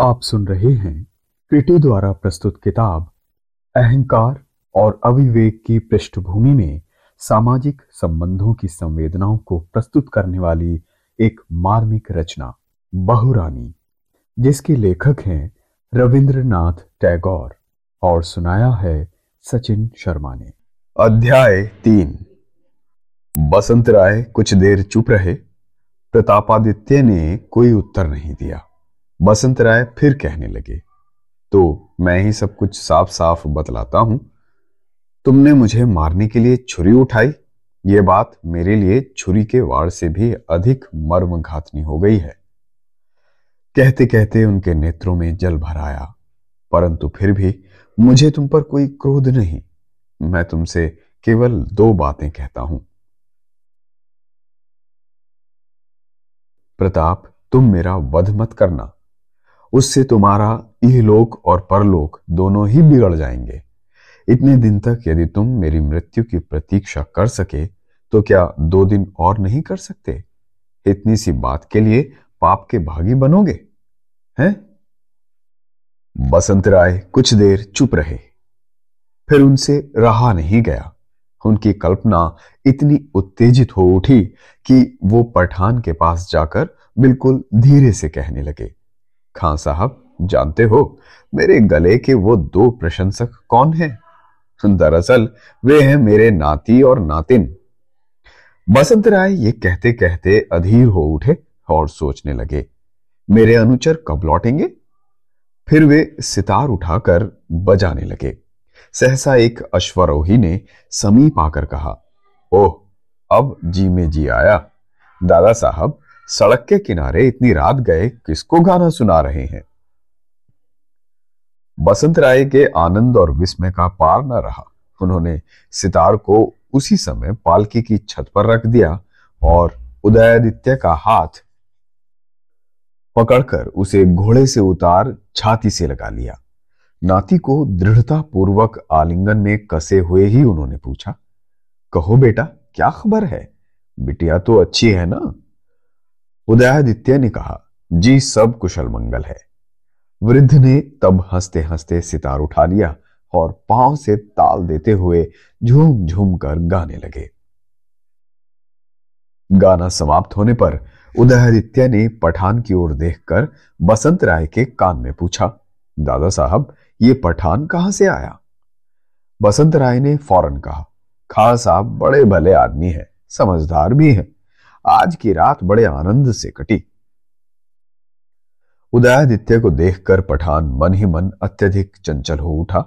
आप सुन रहे हैं क्रिटी द्वारा प्रस्तुत किताब, अहंकार और अविवेक की पृष्ठभूमि में सामाजिक संबंधों की संवेदनाओं को प्रस्तुत करने वाली एक मार्मिक रचना, बहुरानी, जिसके लेखक हैं रविंद्रनाथ टैगोर और सुनाया है सचिन शर्मा ने। अध्याय तीन। बसंत राय कुछ देर चुप रहे, प्रतापादित्य ने कोई उत्तर नहीं दिया। बसंत राय फिर कहने लगे तो मैं ही सब कुछ साफ़ साफ़ बतलाता हूँ। तुमने मुझे मारने के लिए छुरी उठाई। ये बात मेरे लिए छुरी के वार से भी अधिक मर्म घातनी हो गई है। कहते कहते उनके नेत्रों में जल भर आया, परंतु फिर भी मुझे तुम पर कोई क्रोध नहीं। मैं तुमसे केवल दो बातें कहता हूँ। प्रताप, तुम मेरा वध मत करना। उससे तुम्हारा इहलोक और परलोक दोनों ही बिगड़ जाएँगे। इतने दिन तक यदि तुम मेरी मृत्यु की प्रतीक्षा कर सके तो क्या दो दिन और नहीं कर सकते? इतनी सी बात के लिए पाप के भागी बनोगे, हैं? बसंत राय कुछ देर चुप रहे। फिर उनसे रहा नहीं गया। उनकी कल्पना इतनी उत्तेजित हो उठी कि वो पठान के पास जाकर बिल्कुल धीरे से कहने लगे। खां साहब, जानते हो, मेरे गले के वो दो प्रशंसक कौन हैं? दरअसल, वे हैं मेरे नाती और नातिन। बसंत राय ये कहते कहते अधीर हो उठे और सोचने लगे, मेरे अनुचर कब लौटेंगे? फिर वे सितार उठाकर बजाने लगे। सहसा एक अश्वरोही ने समीप आकर कहा, ओह, अब जी में जी आया। दादा साहब सड़क के किनारे इतनी रात गए, किसको गाना सुना रहे हैं? बसंत राय के आनंद और विस्मय का पार न रहा। उन्होंने सितार को उसी समय पालकी की छत पर रख दिया और उदयादित्य का हाथ पकड़कर उसे घोड़े से उतार छाती से लगा लिया। नाती को दृढ़ता पूर्वक आलिंगन में कसे हुए ही उन्होंने पूछा, कहो बेटा, क्या खबर है? बिटिया तो अच्छी है ना? उदयादित्य ने कहा, जी, सब कुशल मंगल है। वृद्ध ने तब हँसते हँसते सितार उठा लिया और पाँव से ताल देते हुए झूम झूम कर गाने लगे। गाना समाप्त होने पर उदयादित्य ने पठान की ओर देखकर बसंत राय के कान में पूछा, दादा साहब, ये पठान कहाँ से आया? बसंत राय ने फ़ौरन कहा खां साहब बड़े भले आदमी है, समझदार भी है। आज की रात बड़े आनंद से कटी। उदयादित्य को देखकर पठान मन ही मन अत्यधिक चंचल हो उठा।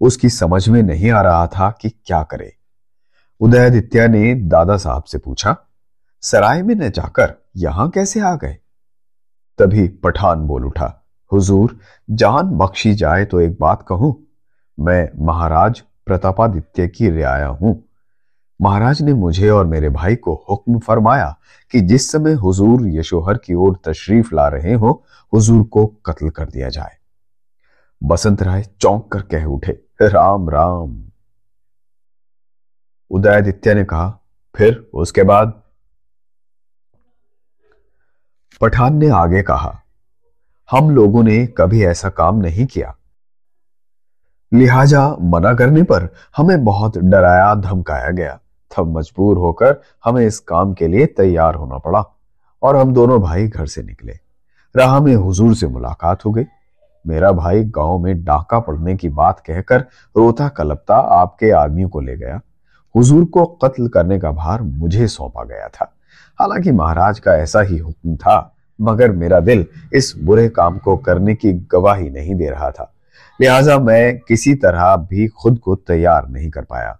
उसकी समझ में नहीं आ रहा था कि क्या करे। उदयादित्य ने दादा साहब से पूछा, सराय में न जाकर यहाँ कैसे आ गए? तभी पठान बोल उठा, हुजूर, जान बख्शी जाए तो एक बात कहूँ। मैं महाराज प्रतापादित्य की रियाया हूँ। महाराज ने मुझे और मेरे भाई को हुक्म फरमाया कि जिस समय हुजूर यशोहर की ओर तशरीफ़ ला रहे हो, हुजूर को कत्ल कर दिया जाए। बसंत राय चौंक कर कह उठे, राम राम। उदयादित्य ने कहा, फिर उसके बाद? पठान ने आगे कहा, हम लोगों ने कभी ऐसा काम नहीं किया। लिहाजा मना करने पर हमें बहुत डराया, धमकाया गया। तब मजबूर होकर हमें इस काम के लिए तैयार होना पड़ा और हम दोनों भाई घर से निकले। राह में हुजूर से मुलाकात हो गई। मेरा भाई गाँव में डाका पड़ने की बात कहकर रोता कलपता आपके आदमियों को ले गया। हुजूर को कत्ल करने का भार मुझे सौंपा गया था। हालाँकि महाराज का ऐसा ही हुक्म था, मगर मेरा दिल इस बुरे काम को करने की गवाही नहीं दे रहा था। लिहाजा मैं किसी तरह भी खुद को तैयार नहीं कर पाया।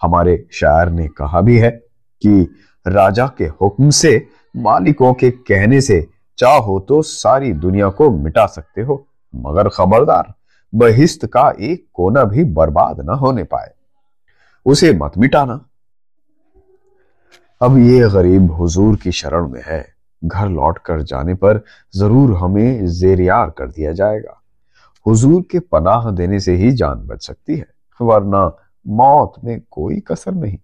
हमारे शायर ने कहा भी है कि राजा के हुक्म से, मालिकों के कहने से चाहो तो सारी दुनिया को मिटा सकते हो, मगर खबरदार, बहिस्त का एक कोना भी बर्बाद न होने पाए। उसे मत मिटाना। अब ये गरीब हुजूर की शरण में है। घर लौट कर जाने पर ज़रूर हमें जेरियार कर दिया जाएगा। हुजूर के पनाह देने से ही जान बच सकती है, वरना मौत में कोई कसर नहीं।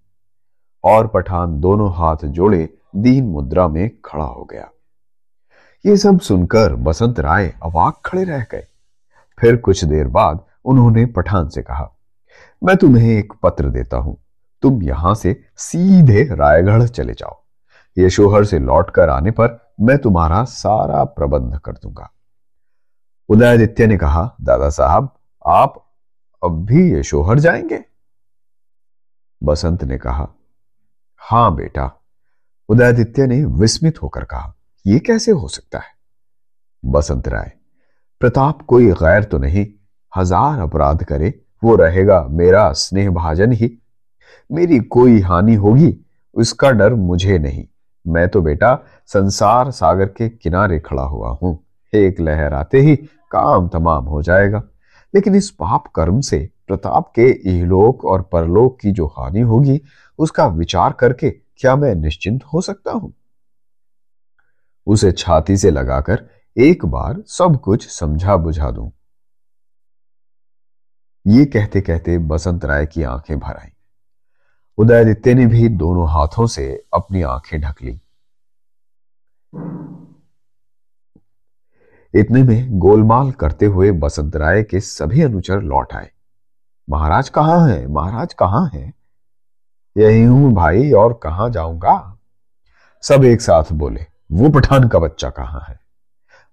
और पठान दोनों हाथ जोड़े दीन मुद्रा में खड़ा हो गया। ये सब सुनकर बसंत राय अवाक खड़े रह गए। फिर कुछ देर बाद उन्होंने पठान से कहा, मैं तुम्हें एक पत्र देता हूँ। तुम यहाँ से सीधे रायगढ़ चले जाओ। ये शोहर से लौट कर आने पर मैं तुम्हारा सारा प्रबंध कर दूँगा। उदयादित्य ने कहा, दादा साहब, आप अब भी ये शोहर जाएँगे? बसंत ने कहा, हाँ बेटा। उदयादित्य ने विस्मित होकर कहा यह कैसे हो सकता है? बसंत राय, प्रताप कोई गैर तो नहीं। हज़ार अपराध करे, वो रहेगा मेरा स्नेह भाजन ही। मेरी कोई हानि होगी, उसका डर मुझे नहीं। मैं तो बेटा संसार सागर के किनारे खड़ा हुआ हूँ। एक लहर आते ही काम तमाम हो जाएगा। लेकिन इस पाप कर्म से प्रताप के इहलोक और परलोक की जो हानि होगी, उसका विचार करके क्या मैं निश्चिंत हो सकता हूँ? उसे छाती से लगाकर एक बार सब कुछ समझा बुझा दूँ। ये कहते कहते बसंत राय की आँखें भर आई। उदयदित्य ने भी दोनों हाथों से अपनी आँखें ढक ली। इतने में गोलमाल करते हुए बसंत राय के सभी अनुचर लौट आए। महाराज कहाँ है? महाराज कहाँ है? यही हूँ भाई और कहाँ जाऊँगा? सब एक साथ बोले, वो पठान का बच्चा कहाँ है?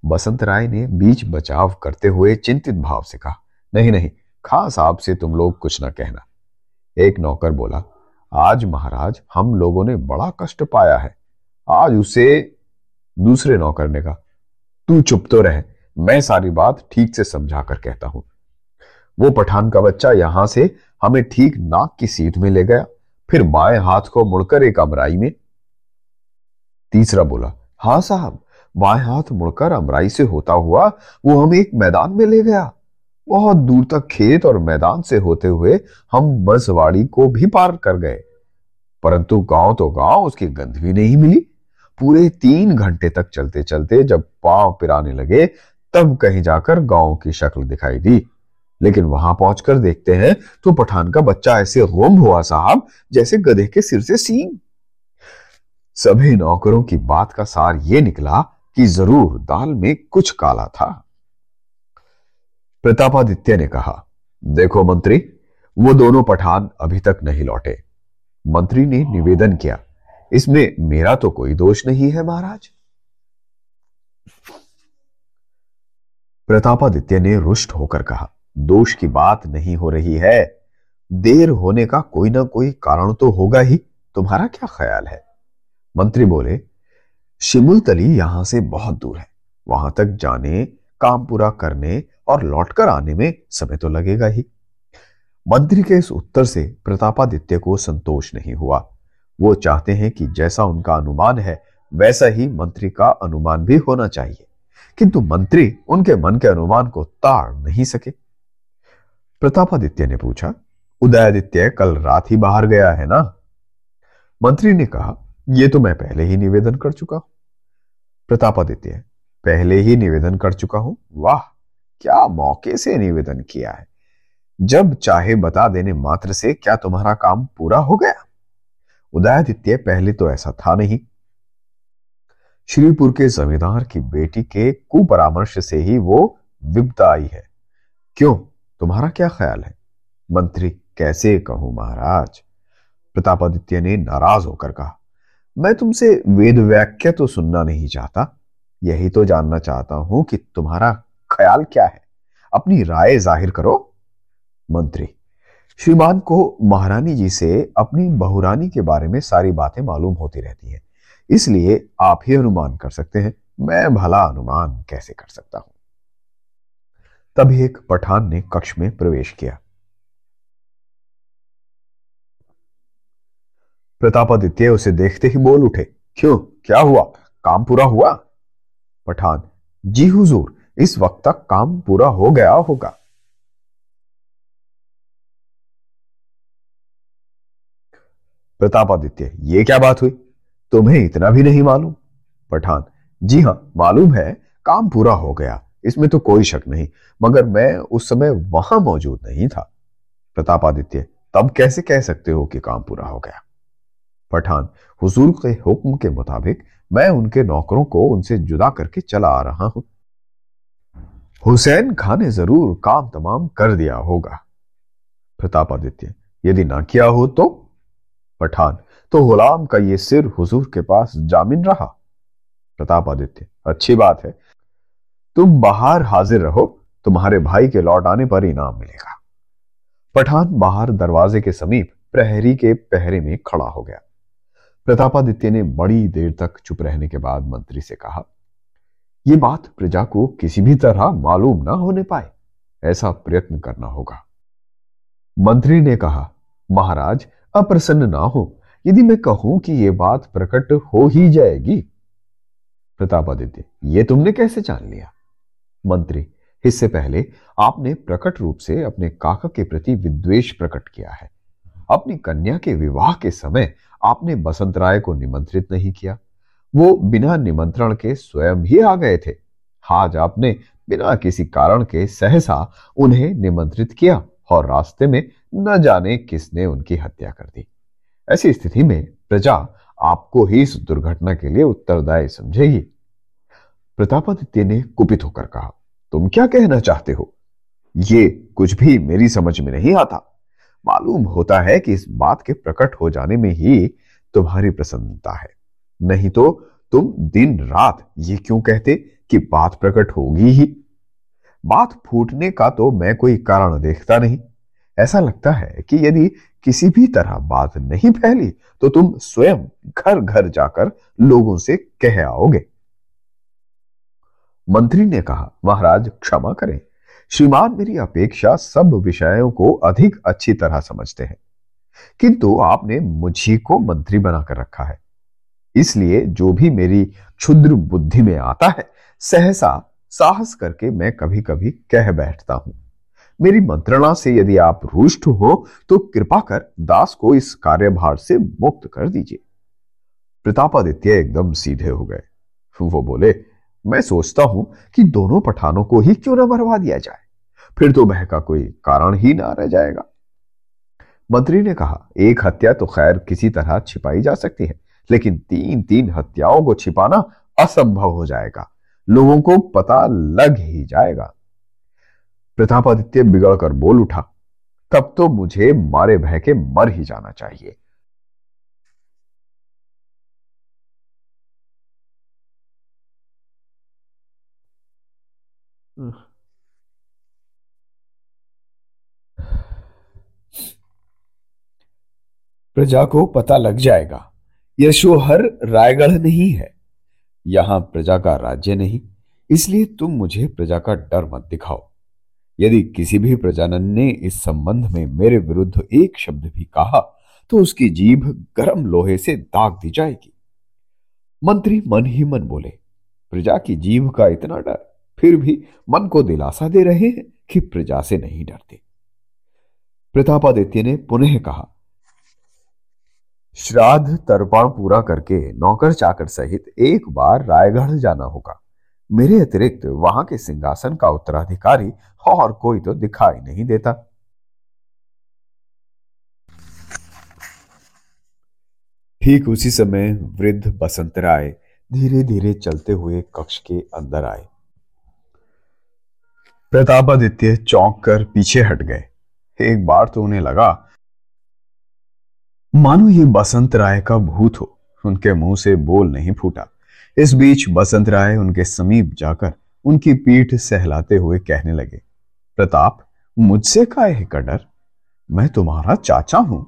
बसंत राय ने बीच बचाव करते हुए चिंतित भाव से कहा, नहीं नहीं, खास आपसे तुम लोग कुछ ना कहना। एक नौकर बोला, आज महाराज हम लोगों ने बड़ा कष्ट पाया है। आज उसे दूसरे नौकर ने कहा, तू चुप तो रहे, मैं सारी बात ठीक से समझा कर कहता हूँ। वो पठान का बच्चा यहाँ से हमें ठीक नाक की सीट में ले गया, फिर बाएँ हाथ को मुड़कर एक अमराई में। तीसरा बोला, हाँ साहब, बाएँ हाथ मुड़कर अमराई से होता हुआ वो हमें एक मैदान में ले गया। बहुत दूर तक खेत और मैदान से होते हुए हम बसवाड़ी को भी पार कर गए। परंतु गाँव तो गाँव उसकी गंध भी नहीं मिली। पूरे तीन घंटे तक चलते चलते जब पाँव पिराने लगे, तब कहीं जाकर गाँव की शक्ल दिखाई दी। लेकिन वहाँ पहुंचकर देखते हैं तो पठान का बच्चा ऐसे गुम हुआ साहब, जैसे गधे के सिर से सींग। सभी नौकरों की बात का सार यह निकला कि ज़रूर दाल में कुछ काला था। प्रतापादित्य ने कहा, देखो मंत्री, वो दोनों पठान अभी तक नहीं लौटे। मंत्री ने निवेदन किया, इसमें मेरा तो कोई दोष नहीं है महाराज। प्रतापादित्य ने रुष्ट होकर कहा दोष की बात नहीं हो रही है। देर होने का कोई ना कोई कारण तो होगा ही। तुम्हारा क्या ख्याल है? मंत्री बोले शिमुलतली यहाँ से बहुत दूर है। वहाँ तक जाने, काम पूरा करने और लौटकर आने में समय तो लगेगा ही। मंत्री के इस उत्तर से प्रतापादित्य को संतोष नहीं हुआ। वो चाहते हैं कि जैसा उनका अनुमान है, वैसा ही मंत्री का अनुमान भी होना चाहिए। किंतु मंत्री उनके मन के अनुमान को ताड़ नहीं सके। प्रतापादित्य ने पूछा, उदयादित्य, कल रात ही बाहर गया है ना? मंत्री ने कहा यह तो मैं पहले ही निवेदन कर चुका हूँ। प्रतापादित्य, पहले ही निवेदन कर चुका हूँ? वाह, क्या मौके से निवेदन किया है। जब चाहे बता देने मात्र से क्या तुम्हारा काम पूरा हो गया? उदयादित्य, पहले तो ऐसा था नहीं। श्रीपुर के जमींदार की बेटी के कुपरामर्श से ही वो विपदा आई है। क्यों? तुम्हारा क्या ख्याल है? मंत्री कैसे कहूँ महाराज? प्रतापादित्य ने नाराज़ होकर कहा, मैं तुमसे वेद व्याख्या तो सुनना नहीं चाहता। यही तो जानना चाहता हूँ कि तुम्हारा ख्याल क्या है। अपनी राय ज़ाहिर करो। मंत्री, श्रीमान को महारानी जी से अपनी बहुरानी के बारे में सारी बातें मालूम होती रहती हैं, इसलिए आप ही अनुमान कर सकते हैं, मैं भला अनुमान कैसे कर सकता हूँ? तभी एक पठान ने कक्ष में प्रवेश किया। प्रतापादित्य उसे देखते ही बोल उठे, क्यों? क्या हुआ? काम पूरा हुआ? पठान, जी हुजूर, इस वक्त तक काम पूरा हो गया होगा। प्रतापादित्य, ये क्या बात हुई? तुम्हें इतना भी नहीं मालूम? पठान, जी हाँ, मालूम है, काम पूरा हो गया। इसमें तो कोई शक नहीं, मगर मैं उस समय वहाँ मौजूद नहीं था। प्रतापादित्य तब कैसे कह सकते हो कि काम पूरा हो गया? पठान, हुजूर के हुक्म के मुताबिक मैं उनके नौकरों को उनसे जुदा करके चला आ रहा हूँ। हुसैन खान ने ज़रूर काम तमाम कर दिया होगा। प्रतापादित्य यदि ना किया हो तो? पठान तो गुलाम का ये सिर हुजूर के पास जामिन रहा। प्रतापादित्य अच्छी बात है तुम बाहर हाजिर रहो, तुम्हारे भाई के लौट आने पर इनाम मिलेगा। पठान बाहर दरवाजे के समीप प्रहरी के पहरे में खड़ा हो गया। प्रतापादित्य ने बड़ी देर तक चुप रहने के बाद मंत्री से कहा यह बात प्रजा को किसी भी तरह मालूम ना होने पाए, ऐसा प्रयत्न करना होगा। मंत्री ने कहा, महाराज, अप्रसन्न ना हो, यदि मैं कहूँ कि यह बात प्रकट हो ही जाएगी। प्रतापादित्य, ये तुमने कैसे जान लिया? मंत्री। इससे पहले आपने प्रकट रूप से अपने काका के प्रति विद्वेष प्रकट किया है। अपनी कन्या के विवाह के समय आपने बसंत राय को निमंत्रित नहीं किया। वो बिना निमंत्रण के स्वयं ही आ गए थे। आज आपने बिना किसी कारण के सहसा उन्हें निमंत्रित किया और रास्ते में न जाने किसने उनकी हत्या कर दी। ऐसी स्थिति में प्रजा आपको ही इस दुर्घटना के लिए उत्तरदायी समझेगी। प्रतापादित्य ने कुपित होकर कहा, तुम क्या कहना चाहते हो? ये कुछ भी मेरी समझ में नहीं आता। मालूम होता है कि इस बात के प्रकट हो जाने में ही तुम्हारी प्रसन्नता है। नहीं तो तुम दिन रात ये क्यों कहते कि बात प्रकट होगी ही? बात फूटने का तो मैं कोई कारण देखता नहीं। ऐसा लगता है कि यदि किसी भी तरह बात नहीं फैली तो तुम स्वयं घर घर जाकर लोगों से कह आओगे। मंत्री ने कहा, महाराज, क्षमा करें। श्रीमान मेरी अपेक्षा सब विषयों को अधिक अच्छी तरह समझते हैं। किंतु आपने मुझी को मंत्री बनाकर रखा है। इसलिए जो भी मेरी क्षुद्र बुद्धि में आता है, सहसा साहस करके मैं कभी कभी कह बैठता हूँ। मेरी मंत्रणा से यदि आप रुष्ट हो तो कृपा कर दास को इस कार्यभार से मुक्त कर दीजिए। प्रतापादित्य एकदम सीधे हो गए। वो बोले मैं सोचता हूँ कि दोनों पठानों को ही क्यों ना मरवा दिया जाए? फिर तो वह का कोई कारण ही ना रह जाएगा। मंत्री ने कहा, एक हत्या तो खैर किसी तरह छिपाई जा सकती है, लेकिन तीन तीन हत्याओं को छिपाना असंभव हो जाएगा। लोगों को पता लग ही जाएगा। प्रतापादित्य बिगड़कर बोल उठा, तब तो मुझे मारे भय के मर ही जाना चाहिए। प्रजा को पता लग जाएगा। यशोहर रायगढ़ नहीं है। यहाँ प्रजा का राज्य नहीं। इसलिए तुम मुझे प्रजा का डर मत दिखाओ। यदि किसी भी प्रजानन ने इस संबंध में मेरे विरुद्ध एक शब्द भी कहा तो उसकी जीभ गर्म लोहे से दाग दी जाएगी। मंत्री मन ही मन बोले, प्रजा की जीभ का इतना डर? फिर भी मन को दिलासा दे रहे हैं कि प्रजा से नहीं डरते। प्रतापादित्य ने पुनः कहा, श्राद्ध तर्पण पूरा करके नौकर चाकर सहित एक बार रायगढ़ जाना होगा। मेरे अतिरिक्त वहाँ के सिंहासन का उत्तराधिकारी और कोई तो दिखाई नहीं देता। ठीक उसी समय वृद्ध बसंत राय धीरे धीरे चलते हुए कक्ष के अंदर आए। प्रतापादित्य चौंक कर पीछे हट गए। एक बार तो उन्हें लगा, मानो ये बसंत राय का भूत हो। उनके मुँह से बोल नहीं फूटा। इस बीच बसंत राय उनके समीप जाकर उनकी पीठ सहलाते हुए कहने लगे, प्रताप, मुझसे का है का डर? मैं तुम्हारा चाचा हूँ।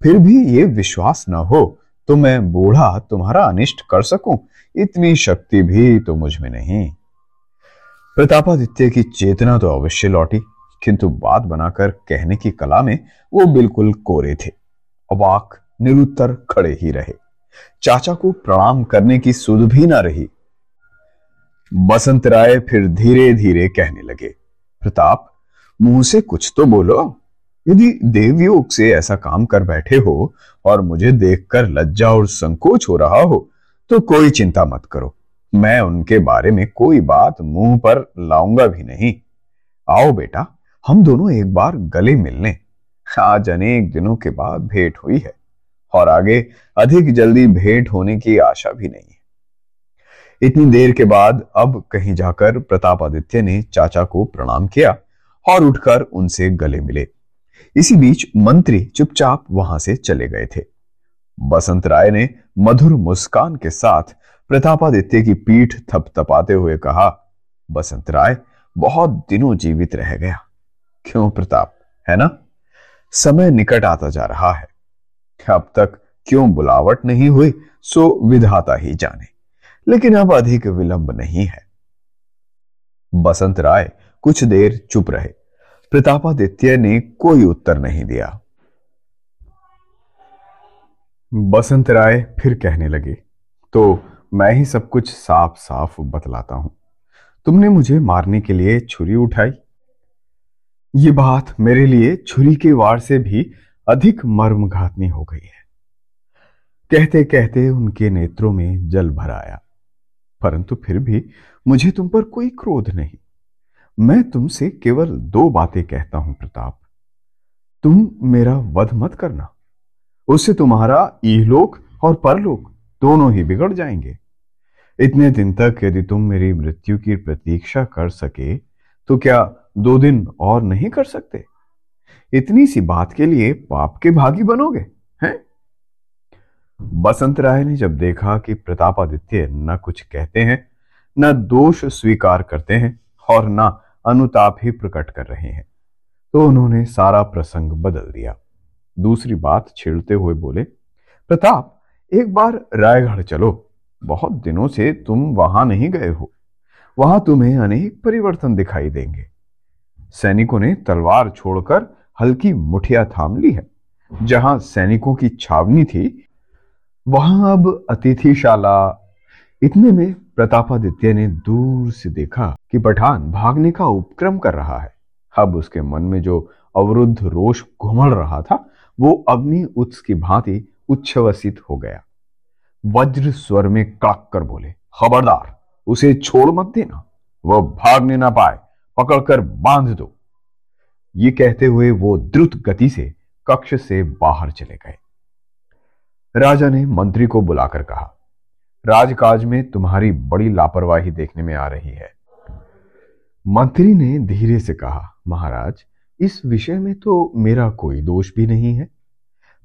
फिर भी ये विश्वास न हो तो मैं बूढ़ा तुम्हारा अनिष्ट कर सकूँ। इतनी शक्ति भी तो मुझमें नहीं। प्रतापादित्य की चेतना तो अवश्य लौटी, किंतु बात बनाकर कहने की कला में वो बिल्कुल कोरे थे। अवाक, निरुत्तर खड़े ही रहे। चाचा को प्रणाम करने की सुध भी ना रही। बसंत राय फिर धीरे धीरे कहने लगे, प्रताप, मुँह से कुछ तो बोलो। यदि देवयोग से ऐसा काम कर बैठे हो और मुझे देखकर लज्जा और संकोच हो रहा हो तो कोई चिंता मत करो। मैं उनके बारे में कोई बात मुँह पर लाऊँगा भी नहीं। आओ बेटा, हम दोनों एक बार गले मिलने। आज अनेक दिनों के बाद भेंट हुई है, और आगे अधिक जल्दी भेंट होने की आशा भी नहीं है। इतनी देर के बाद अब कहीं जाकर प्रतापादित्य ने चाचा को प्रणाम किया और उठकर उनसे गले मिले। इसी बीच मंत्री चुपचाप वहाँ से चले गए थे। बसंत राय ने मधुर मुस्कान के साथ प्रतापादित्य की पीठ थपथपाते हुए कहा, बसंत राय, बहुत दिनों जीवित रह गया। क्यों प्रताप, है ना? समय निकट आता जा रहा है। अब तक क्यों बुलावट नहीं हुई, सो विधाता ही जाने। लेकिन अब अधिक विलंब नहीं है। बसंत राय कुछ देर चुप रहे। प्रतापादित्य ने कोई उत्तर नहीं दिया। बसंत राय फिर कहने लगे तो मैं ही सब कुछ साफ़ साफ़ बतलाता हूँ। तुमने मुझे मारने के लिए छुरी उठाई। ये बात मेरे लिए छुरी के वार से भी अधिक मर्मघातनी हो गई है। कहते कहते उनके नेत्रों में जल भर आया। परंतु फिर भी मुझे तुम पर कोई क्रोध नहीं। मैं तुमसे केवल दो बातें कहता हूँ, प्रताप। तुम मेरा वध मत करना। उससे तुम्हारा इहलोक और परलोक दोनों ही बिगड़ जाएँगे। इतने दिन तक यदि तुम मेरी मृत्यु की प्रतीक्षा कर सके तो क्या दो दिन और नहीं कर सकते? इतनी सी बात के लिए पाप के भागी बनोगे, हैं? बसंत राय ने जब देखा कि प्रतापादित्य न कुछ कहते हैं, न दोष स्वीकार करते हैं, और न अनुताप ही प्रकट कर रहे हैं तो उन्होंने सारा प्रसंग बदल दिया। दूसरी बात छेड़ते हुए बोले, प्रताप एक बार रायगढ़ चलो। बहुत दिनों से तुम वहाँ नहीं गए हो। वहाँ तुम्हें अनेक परिवर्तन दिखाई देंगे। सैनिकों ने तलवार छोड़कर हल्की मुठिया थाम ली है। जहाँ सैनिकों की छावनी थी, वहाँ अब अतिथिशाला। इतने में प्रतापादित्य ने दूर से देखा कि पठान भागने का उपक्रम कर रहा है। अब उसके मन में जो अवरुद्ध रोष घुमड़ रहा था, वो अग्नि उत्स की भांति उच्छ्वसित हो गया। वज्र स्वर में कड़क कर बोले, खबरदार, उसे छोड़ मत देना, वह भागने ना पाए, पकड़कर बाँध दो। ये कहते हुए वो द्रुत गति से कक्ष से बाहर चले गए। राजा ने मंत्री को बुलाकर कहा, राजकाज में तुम्हारी बड़ी लापरवाही देखने में आ रही है। मंत्री ने धीरे से कहा, महाराज, इस विषय में तो मेरा कोई दोष भी नहीं है।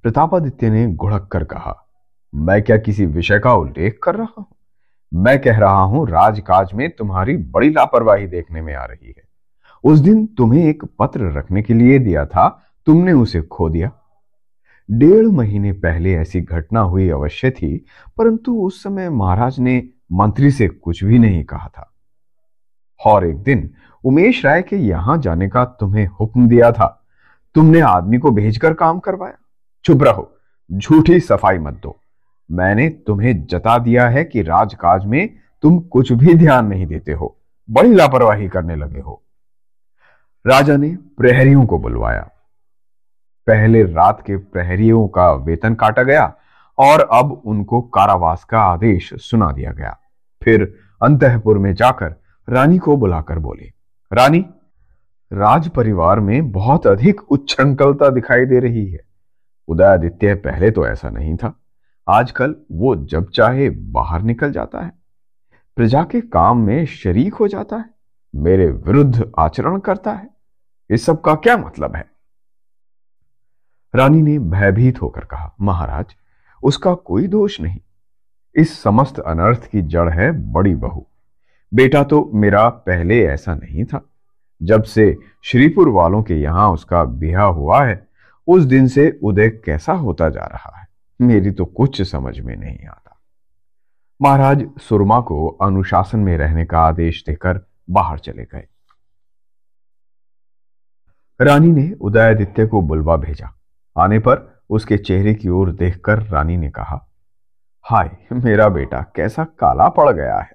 प्रतापादित्य ने घुड़क कर कहा, मैं क्या किसी विषय का उल्लेख कर रहा हूँ? मैं कह रहा हूँ, राजकाज में तुम्हारी बड़ी लापरवाही देखने में आ रही है। उस दिन तुम्हें एक पत्र रखने के लिए दिया था, तुमने उसे खो दिया। डेढ़ महीने पहले ऐसी घटना हुई अवश्य थी, परंतु उस समय महाराज ने मंत्री से कुछ भी नहीं कहा था। और एक दिन उमेश राय के यहाँ जाने का तुम्हें हुक्म दिया था। तुमने आदमी को भेजकर काम करवाया। चुप रहो, झूठी सफ़ाई मत दो। मैंने तुम्हें जता दिया है कि राजकाज में तुम कुछ भी ध्यान नहीं देते हो, बड़ी लापरवाही करने लगे हो। राजा ने प्रहरियों को बुलवाया। पहले रात के प्रहरियों का वेतन काटा गया और अब उनको कारावास का आदेश सुना दिया गया। फिर अंतपुर में जाकर रानी को बुलाकर बोले, रानी, राज परिवार में बहुत अधिक उच्छृंखलता दिखाई दे रही है। उदयादित्य पहले तो ऐसा नहीं था। आजकल वो जब चाहे बाहर निकल जाता है। प्रजा के काम में शरीक हो जाता है। मेरे विरुद्ध आचरण करता है। इस सब का क्या मतलब है? रानी ने भयभीत होकर कहा, महाराज, उसका कोई दोष नहीं। इस समस्त अनर्थ की जड़ है बड़ी बहू। बेटा तो मेरा पहले ऐसा नहीं था। जब से श्रीपुर वालों के यहाँ उसका ब्याह हुआ है उस दिन से उदय कैसा होता जा रहा है? मेरी तो कुछ समझ में नहीं आता। महाराज सुरमा को अनुशासन में रहने का आदेश देकर बाहर चले गए। रानी ने उदयादित्य को बुलवा भेजा। आने पर उसके चेहरे की ओर देखकर रानी ने कहा, हाय, मेरा बेटा, कैसा काला पड़ गया है।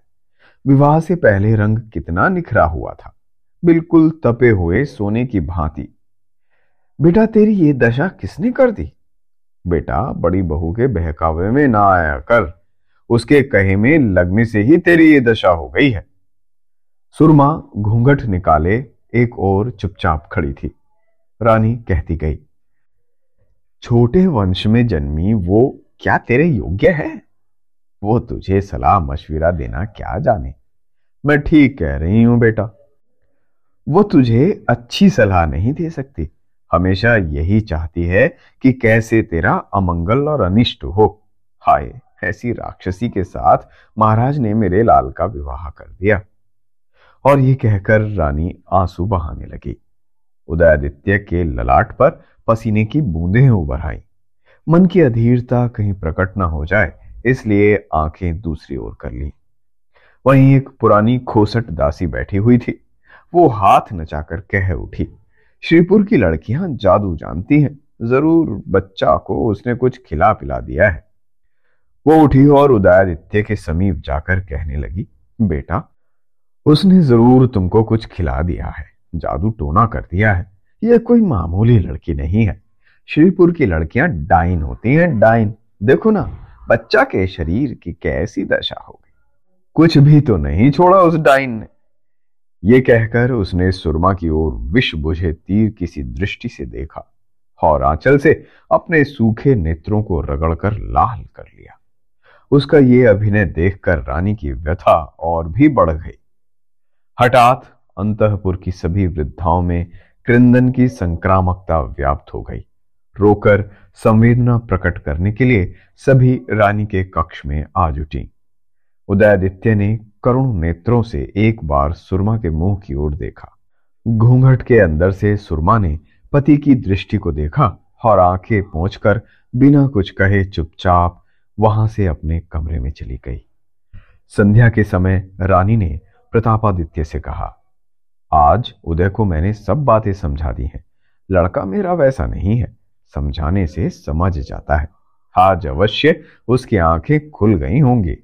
विवाह से पहले रंग कितना निखरा हुआ था। बिल्कुल तपे हुए सोने की भांति बेटा तेरी ये दशा किसने कर दी? बेटा, बड़ी बहू के बहकावे में ना आया कर। उसके कहे में लगने से ही तेरी ये दशा हो गई है। सुरमा घूंघट निकाले, एक और चुपचाप खड़ी थी। रानी कहती गई, छोटे वंश में जन्मी वो क्या तेरे योग्य है? वो तुझे सलाह मशविरा देना क्या जाने? मैं ठीक कह रही हूँ बेटा। वो तुझे अच्छी सलाह नहीं दे सकती। हमेशा यही चाहती है कि कैसे तेरा अमंगल और अनिष्ट हो। हाय, ऐसी राक्षसी के साथ महाराज ने मेरे लाल का विवाह कर दिया। और ये कहकर रानी आँसू बहाने लगी। उदयादित्य के ललाट पर पसीने की बूंदें उभर आई। मन की अधीरता कहीं प्रकट न हो जाए, इसलिए आँखें दूसरी ओर कर ली। वहीं एक पुरानी खोसट दासी बैठी हुई थी। वो हाथ नचाकर कह उठी श्रीपुर की लड़कियाँ जादू जानती हैं। ज़रूर बच्चा को उसने कुछ खिला पिला दिया है। वो उठी और उदयादित्य के समीप जाकर कहने लगी, बेटा, उसने ज़रूर तुमको कुछ खिला दिया है, जादू टोना कर दिया है। यह कोई मामूली लड़की नहीं है। श्रीपुर की लड़कियाँ डाइन होती हैं, डाइन। देखो ना, बच्चा के शरीर की कैसी दशा होगी कुछ भी तो नहीं छोड़ा उस डाइन ने। ये कहकर उसने सुरमा की ओर विष बुझे तीर किसी दृष्टि से देखा और आंचल से अपने सूखे नेत्रों को रगड़कर लाल कर लिया। उसका ये अभिनय देखकर रानी की व्यथा और भी बढ़ गई। हठात अंतपुर की सभी वृद्धाओं में कृंदन की संक्रामकता व्याप्त हो गई। रोकर संवेदना प्रकट करने के लिए सभी रानी के कक्ष में आ जुटी। उदयादित्य ने करुण नेत्रों से एक बार सुरमा के मुँह की ओर देखा। घूंघट के अंदर से सुरमा ने पति की दृष्टि को देखा और आँखें पहुंचकर बिना कुछ कहे चुपचाप वहाँ से अपने कमरे में चली गई। संध्या के समय रानी ने प्रतापादित्य से कहा, आज उदय को मैंने सब बातें समझा दी हैं। लड़का मेरा वैसा नहीं है, समझाने से समझ जाता है। आज अवश्य उसकी आँखें खुल गई होंगी।